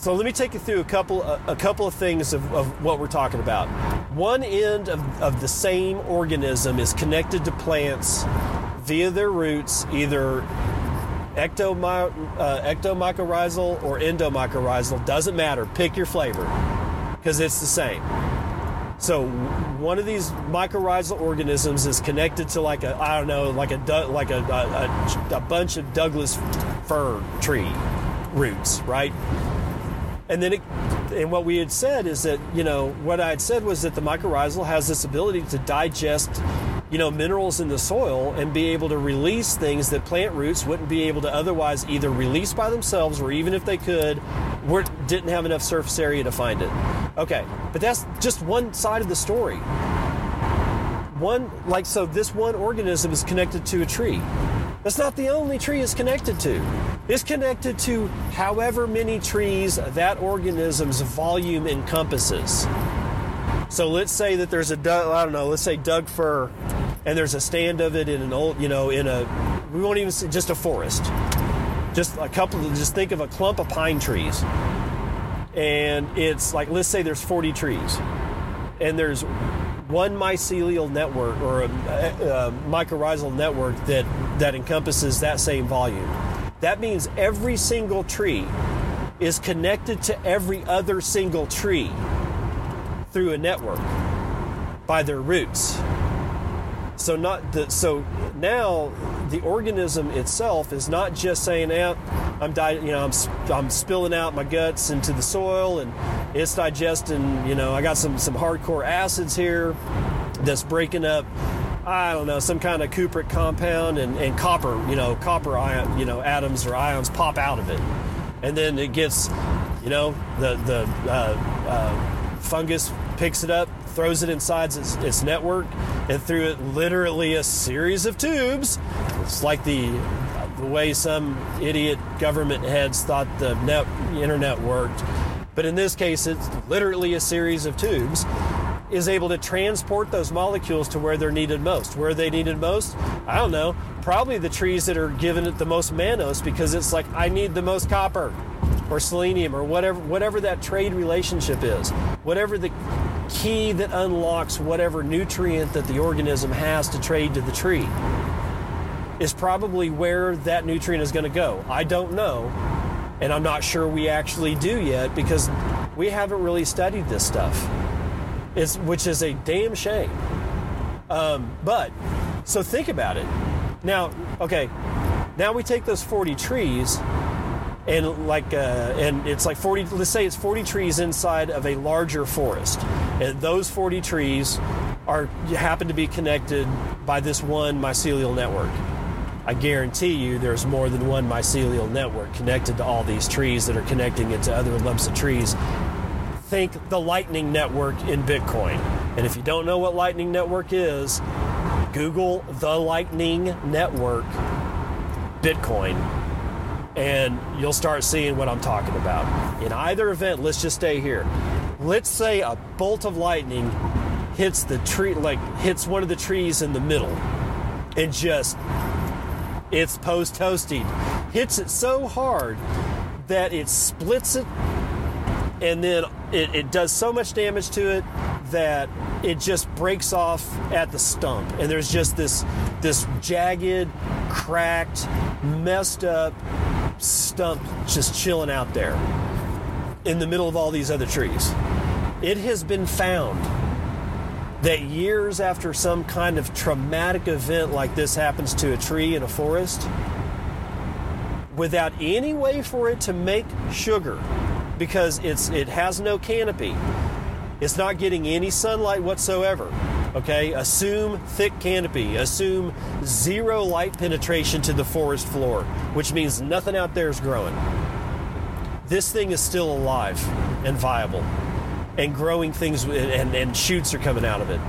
so let me take you through a couple a, couple of things of, of, what we're talking about. One end of, of the same organism is connected to plants via their roots, either ectomy- uh, ectomycorrhizal or endomycorrhizal, doesn't matter. Pick your flavor because it's the same. So one of these mycorrhizal organisms is connected to like a I don't know like a like a, a, a bunch of Douglas fir tree roots, right? And then it, and what we had said is that you know what I had said was that the mycorrhizal has this ability to digest you know minerals in the soil and be able to release things that plant roots wouldn't be able to otherwise either release by themselves or even if they could didn't have enough surface area to find it okay but that's just one side of the story. One like so this one organism is connected to a tree. That's not the only tree it's connected to. It's connected to however many trees that organism's volume encompasses. So let's say that there's a I don't know, let's say Doug fir, and there's a stand of it in an old, you know, in a we won't even say just a forest, just a couple. Just think of a clump of pine trees, and it's like let's say there's 40 trees, and there's one mycelial network or a, a, a mycorrhizal network that that encompasses that same volume. That means every single tree is connected to every other single tree through a network by their roots. So not the, so now the organism itself is not just saying, "Yeah, I'm di- you know I'm I'm spilling out my guts into the soil and it's digesting. You know, I got some some hardcore acids here that's breaking up." I don't know, some kind of cupric compound and, and copper, you know, copper ion, you know, atoms or ions pop out of it. And then it gets, you know, the, the uh, uh, fungus picks it up, throws it inside its, its, network, and through it literally a series of tubes. It's like the the way some idiot government heads thought the net internet worked, but in this case, it's literally a series of tubes. Is able to transport those molecules to where they're needed most. Where they needed most? I don't know. Probably the trees that are giving it the most mannose because it's like I need the most copper or selenium or whatever whatever that trade relationship is. Whatever the key that unlocks whatever nutrient that the organism has to trade to the tree is probably where that nutrient is going to go. I don't know, and I'm not sure we actually do yet because we haven't really studied this stuff. It's which is a damn shame. Um, but so think about it. Now, okay, now we take those 40 trees and like uh, and it's like 40 let's say it's 40 trees inside of a larger forest. And those 40 trees are happen to be connected by this one mycelial network. I guarantee you there's more than one mycelial network connected to all these trees that are connecting it to other lumps of trees. Think the lightning network in bitcoin. And if you don't know what lightning network is google the lightning network bitcoin and you'll start seeing what I'm talking about. In either event, let's just stay here. Let's say a bolt of lightning hits the tree, like hits one of the trees in the middle, and just it's post toasting, hits it so hard that it splits it, and then it, it does so much damage to it that it just breaks off at the stump, and there's just this this jagged, cracked, messed up stump just chilling out there in the middle of all these other trees. It has been found that years after some kind of traumatic event like this happens to a tree in a forest, without any way for it to make sugar, because it's it has no canopy, it's not getting any sunlight whatsoever. Okay, assume thick canopy, assume zero light penetration to the forest floor, which means nothing out there is growing. This thing is still alive and viable, and growing things, and, and shoots are coming out of it.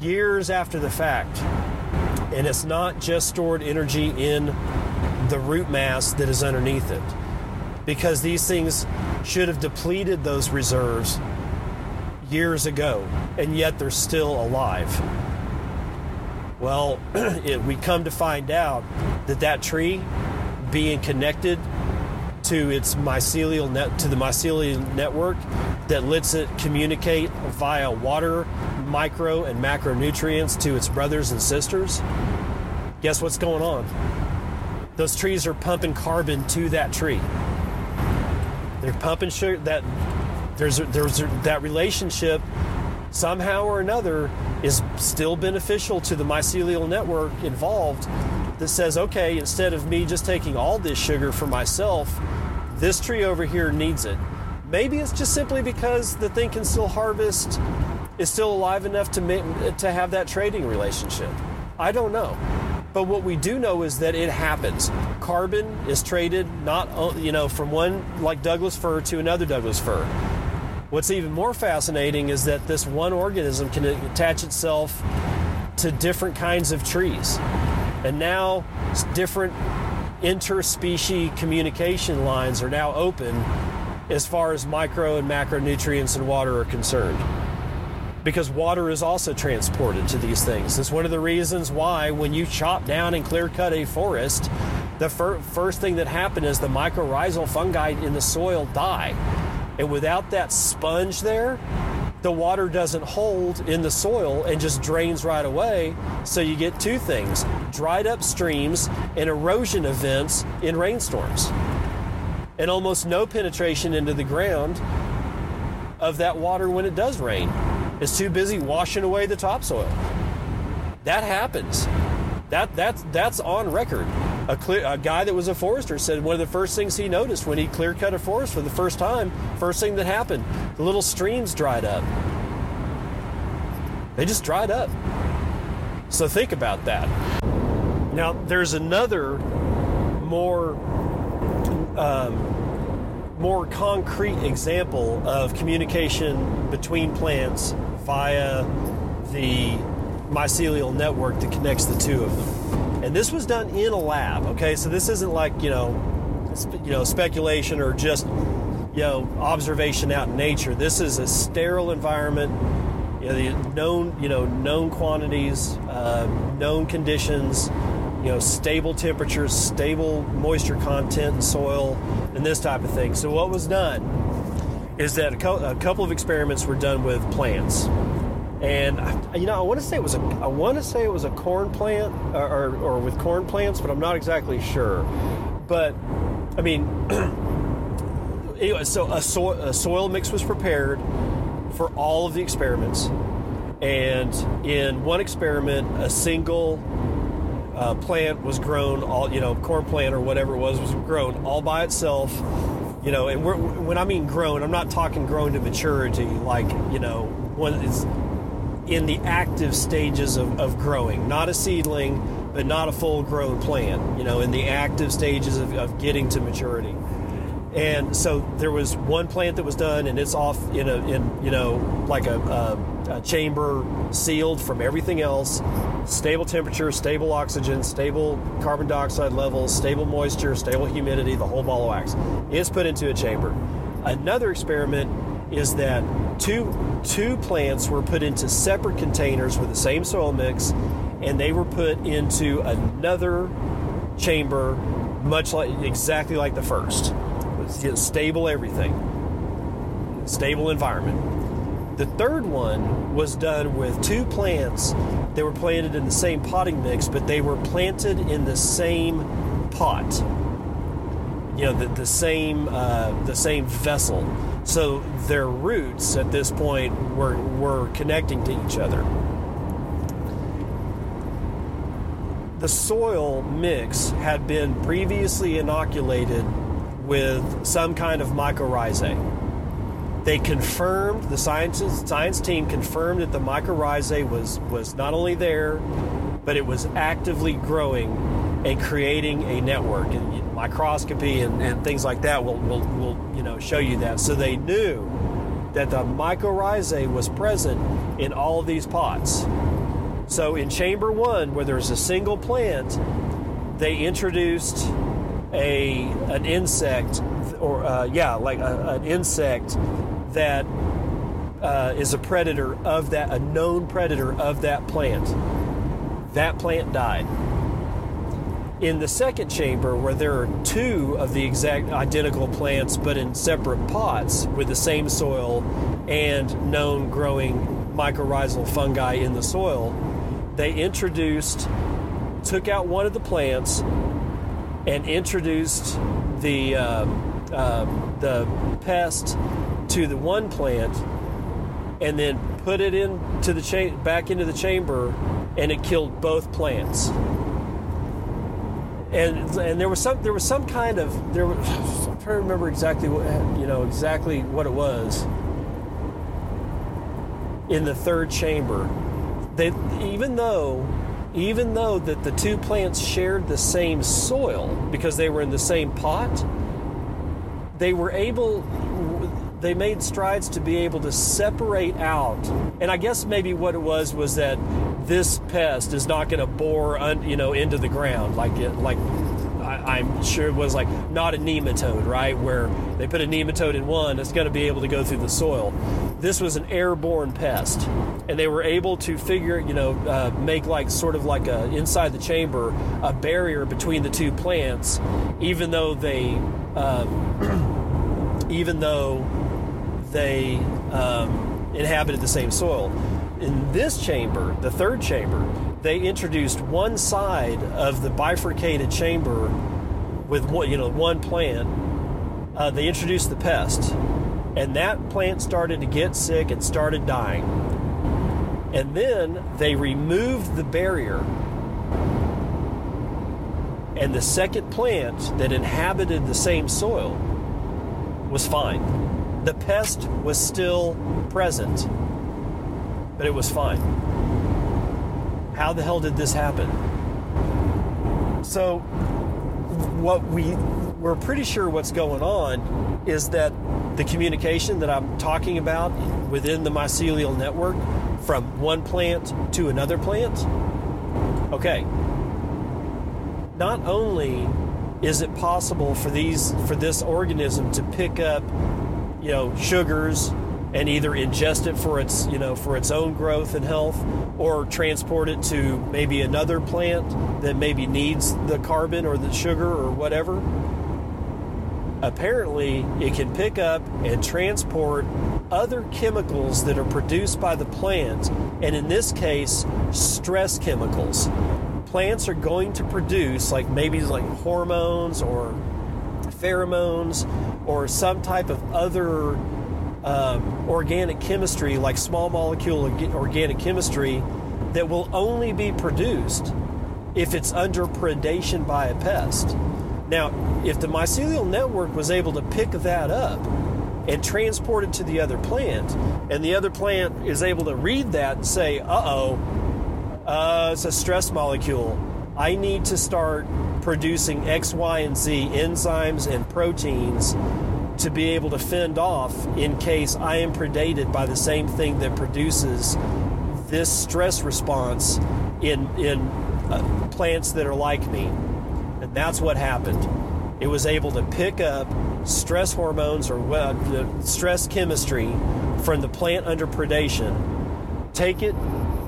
Years after the fact, and it's not just stored energy in the root mass that is underneath it, because these things should have depleted those reserves years ago, and yet they're still alive. Well, it, we come to find out that that tree being connected to its mycelial net to the mycelial network that lets it communicate via water, micro and macronutrients to its brothers and sisters guess what's going on? Those trees are pumping carbon to that tree. They're pumping sugar. That there's a, there's a, that relationship somehow or another is still beneficial to the mycelial network involved. That says, okay, instead of me just taking all this sugar for myself, this tree over here needs it. Maybe it's just simply because the thing can still harvest, is still alive enough to to have that trading relationship. I don't know. But what we do know is that it happens. Carbon is traded not you know from one like Douglas fir to another Douglas fir. What's even more fascinating is that this one organism can attach itself to different kinds of trees. And now different interspecies communication lines are now open as far as micro and macronutrients and water are concerned. Because water is also transported to these things. It's one of the reasons why, when you chop down and clear cut a forest, the fir- first thing that happens is the mycorrhizal fungi in the soil die. And without that sponge there, the water doesn't hold in the soil and just drains right away. So you get two things dried up streams and erosion events in rainstorms. And almost no penetration into the ground of that water when it does rain. It's too busy washing away the topsoil. That happens. That, that's, that's on record. A, clear, a guy that was a forester said one of the first things he noticed when he clear cut a forest for the first time, first thing that happened, the little streams dried up. They just dried up. So think about that. Now, there's another more um, more concrete example of communication between plants via the mycelial network that connects the two of them. And this was done in a lab, okay? So this isn't like, you know, you know, speculation or just, you know, observation out in nature. This is a sterile environment, you know, the known, you know, known quantities, uh, known conditions, you know, stable temperatures, stable moisture content in soil, and this type of thing. So what was done is that a, co- a couple of experiments were done with plants and you know I want to say it was a I want to say it was a corn plant or, or, or with corn plants, but I'm not exactly sure. But I mean, anyway, so a, so, a soil mix was prepared for all of the experiments, and in one experiment, a single uh, plant was grown all you know corn plant or whatever it was was grown all by itself you know and when i mean grown i'm not talking grown to maturity like you know when it's in the active stages of, of growing, not a seedling, but not a full grown plant, you know, in the active stages of, of getting to maturity. And so there was one plant that was done, and it's off in a, in you know, like a, a, a chamber sealed from everything else, stable temperature, stable oxygen, stable carbon dioxide levels, stable moisture, stable humidity, the whole ball of wax. It's put into a chamber. Another experiment is that two two plants were put into separate containers with the same soil mix, and they were put into another chamber, much like exactly like the first. Stable everything, stable environment. The third one was done with two plants that were planted in the same potting mix, but they were planted in the same pot. You know, the, the same uh, the same vessel so their roots at this point were, were connecting to each other. The soil mix had been previously inoculated with some kind of mycorrhizae. They confirmed, the science, science team confirmed that the mycorrhizae was, was not only there, but it was actively growing and creating a network. And microscopy and, and things like that will, will, will you know show you that. So they knew that the mycorrhizae was present in all of these pots. So in chamber one, where there's a single plant, they introduced a an insect, or uh, yeah, like a, an insect that uh, is a predator of that, a known predator of that plant. That plant died. In the second chamber, where there are two of the exact identical plants but in separate pots with the same soil and known growing mycorrhizal fungi in the soil, they introduced took out one of the plants and introduced the uh, uh, the pest to the one plant, and then put it into the cha- back into the chamber, and it killed both plants. And and there was some there was some kind of there was, I'm trying to remember exactly what you know exactly what it was in the third chamber. They even though even though that the two plants shared the same soil because they were in the same pot, they were able they made strides to be able to separate out. And I guess maybe what it was was that this pest is not going to bore, un, you know, into the ground like it, like I, am sure it was like not a nematode, right? Where they put a nematode in one, it's going to be able to go through the soil. This was an airborne pest, and they were able to figure, you know, uh, make like sort of like a inside the chamber a barrier between the two plants, even though they, um, even though they um, inhabited the same soil. In this chamber, the third chamber, they introduced one side of the bifurcated chamber with one, you know, one plant. Uh, they introduced the pest, and that plant started to get sick and started dying. And then they removed the barrier, and the second plant that inhabited the same soil was fine. The pest was still present, but it was fine. How the hell did this happen? So, what we we're pretty sure what's going on is that the communication that I'm talking about within the mycelial network from one plant to another plant. Okay. Not only is it possible for these for this organism to pick up, you know, sugars and either ingest it for its you know for its own growth and health or transport it to maybe another plant that maybe needs the carbon or the sugar or whatever. Apparently it can pick up and transport other chemicals that are produced by the plant and in this case stress chemicals. Plants are going to produce like maybe like hormones or pheromones or some type of other um, organic chemistry, like small molecule organic chemistry, that will only be produced if it's under predation by a pest. Now, if the mycelial network was able to pick that up and transport it to the other plant, and the other plant is able to read that and say, uh oh, uh, it's a stress molecule. I need to start producing X, Y, and Z enzymes and proteins to be able to fend off in case I am predated by the same thing that produces this stress response in in uh, plants that are like me. And that's what happened. It was able to pick up stress hormones or uh, stress chemistry from the plant under predation, take it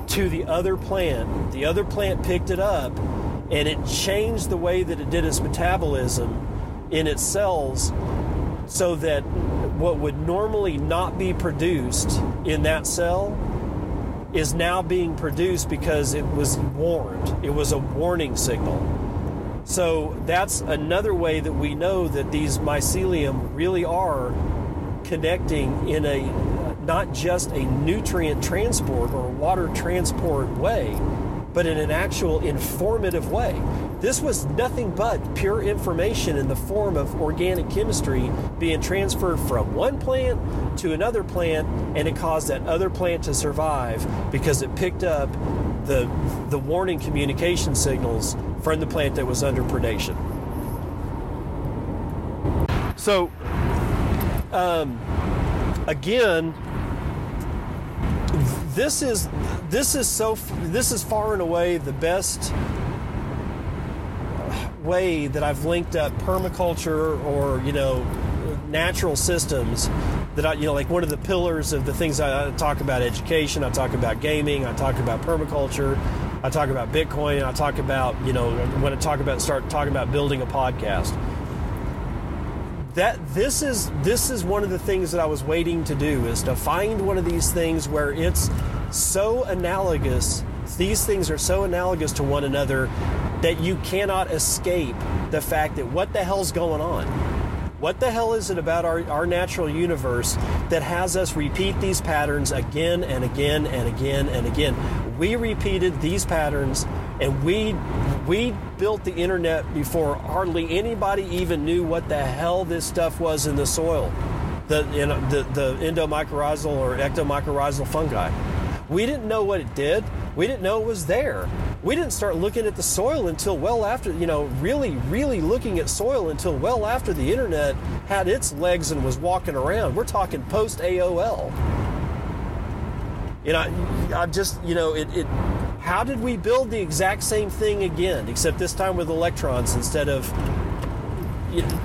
to the other plant. The other plant picked it up and it changed the way that it did its metabolism in its cells so that what would normally not be produced in that cell is now being produced because it was warned. It was a warning signal. So that's another way that we know that these mycelium really are connecting in a not just a nutrient transport or water transport way, but in an actual informative way. This was nothing but pure information in the form of organic chemistry being transferred from one plant to another plant, and it caused that other plant to survive because it picked up the, the warning communication signals from the plant that was under predation. So, um, again, this is this is so this is far and away the best way that I've linked up permaculture or you know natural systems that I you know like one of the pillars of the things I, I talk about education I talk about gaming I talk about permaculture I talk about Bitcoin I talk about you know when I talk about start talking about building a podcast. That this is this is one of the things that I was waiting to do is to find one of these things where it's so analogous these things are so analogous to one another that you cannot escape the fact that what the hell's going on? What the hell is it about our, our natural universe that has us repeat these patterns again and again and again and again? We repeated these patterns and we we built the internet before hardly anybody even knew what the hell this stuff was in the soil. The, you know, the, the endomycorrhizal or ectomycorrhizal fungi. We didn't know what it did. We didn't know it was there. We didn't start looking at the soil until well after, you know, really, really looking at soil until well after the internet had its legs and was walking around. We're talking post AOL. You know, I just, you know, it, it, how did we build the exact same thing again, except this time with electrons instead of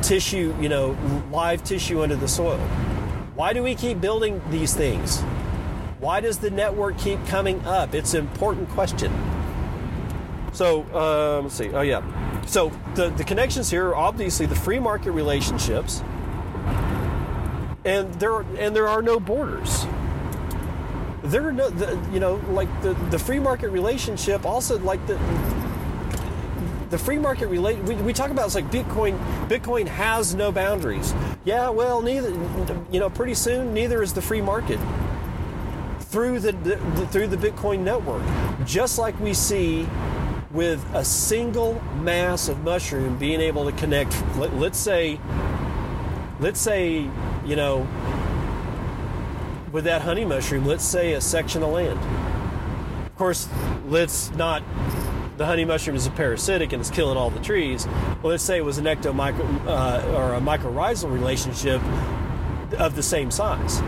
tissue, you know, live tissue under the soil? Why do we keep building these things? Why does the network keep coming up? It's an important question. So, um, let's see. Oh, yeah. So, the, the connections here are obviously the free market relationships, and there, and there are no borders there are no, the, you know, like the, the free market relationship also like the, the free market relate we, we talk about it's like bitcoin bitcoin has no boundaries yeah well neither you know pretty soon neither is the free market through the, the, the through the bitcoin network just like we see with a single mass of mushroom being able to connect let, let's say let's say you know with that honey mushroom, let's say a section of land. Of course, let's not, the honey mushroom is a parasitic and it's killing all the trees. Well, let's say it was an ectomyco, uh, or a mycorrhizal relationship of the same size.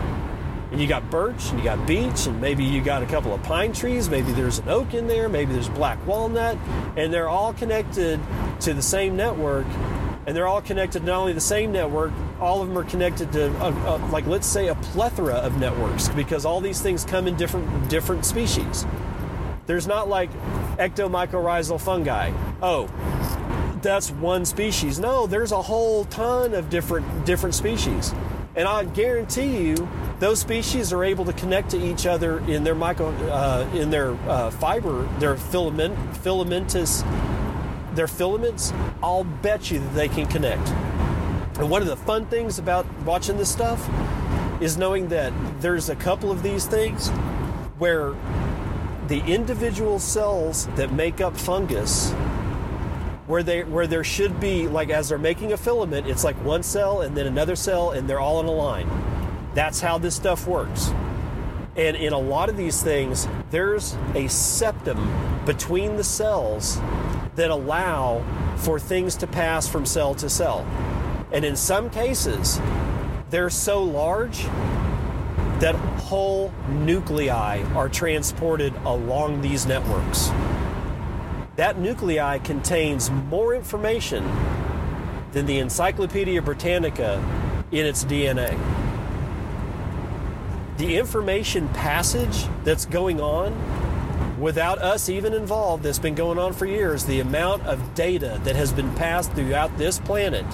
And you got birch and you got beech and maybe you got a couple of pine trees, maybe there's an oak in there, maybe there's black walnut, and they're all connected to the same network. And they're all connected not only the same network all of them are connected to a, a, like let's say a plethora of networks because all these things come in different different species. There's not like ectomycorrhizal fungi. Oh that's one species. No there's a whole ton of different different species and i guarantee you those species are able to connect to each other in their micro uh, in their uh, fiber their filament filamentous their filaments, I'll bet you that they can connect. And one of the fun things about watching this stuff is knowing that there's a couple of these things where the individual cells that make up fungus where they where there should be like as they're making a filament it's like one cell and then another cell and they're all in a line that's how this stuff works and in a lot of these things there's a septum between the cells that allow for things to pass from cell to cell. And in some cases, they're so large that whole nuclei are transported along these networks. That nuclei contains more information than the Encyclopedia Britannica in its DNA. The information passage that's going on without us even involved, that's been going on for years, the amount of data that has been passed throughout this planet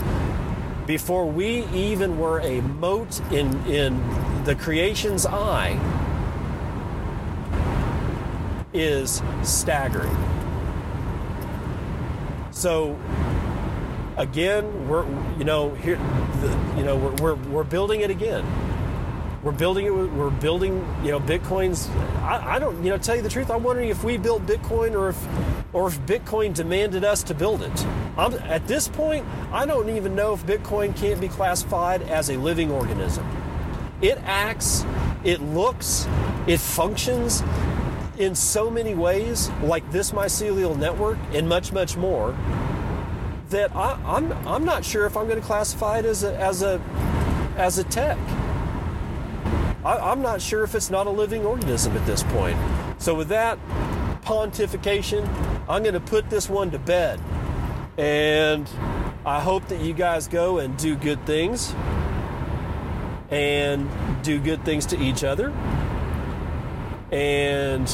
before we even were a mote in, in the creation's eye is staggering. So again, we're you know here, the, you know we're, we're, we're building it again. We're building it. We're building, you know, Bitcoin's. I, I, don't, you know, tell you the truth. I'm wondering if we built Bitcoin or if, or if Bitcoin demanded us to build it. I'm, at this point, I don't even know if Bitcoin can't be classified as a living organism. It acts, it looks, it functions in so many ways, like this mycelial network, and much, much more. That I, I'm, I'm not sure if I'm going to classify it as a, as a, as a tech. I, am not sure if it's not a living organism at this point. So, with that pontification, I'm going to put this one to bed. And I hope that you guys go and do good things and do good things to each other. And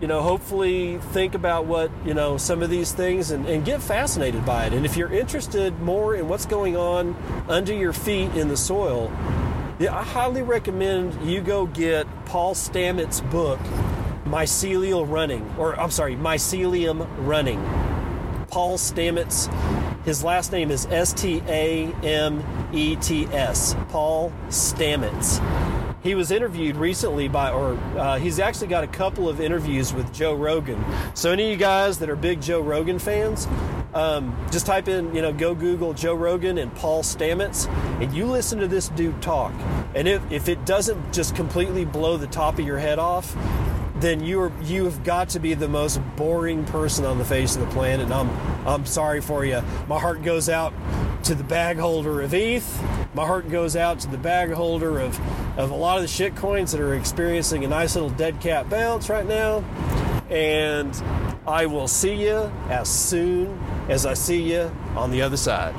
you know, hopefully think about what, you know, some of these things and, and, get fascinated by it. And if you're interested more in what's going on under your feet in the soil, yeah, I highly recommend you go get Paul Stamets' book, mycelial running, or I'm sorry, mycelium running. Paul Stamets. His last name is S T A M E T S. Paul Stamets. He was interviewed recently by, or uh, he's actually got a couple of interviews with Joe Rogan. So, any of you guys that are big Joe Rogan fans, um, just type in, you know, go Google Joe Rogan and Paul Stamets, and you listen to this dude talk. And if, if it doesn't just completely blow the top of your head off, then you're you have got to be the most boring person on the face of the planet. And I'm I'm sorry for you. My heart goes out to the bag holder of ETH. My heart goes out to the bag holder of of a lot of the shit coins that are experiencing a nice little dead cat bounce right now. And I will see you as soon as I see you on the other side.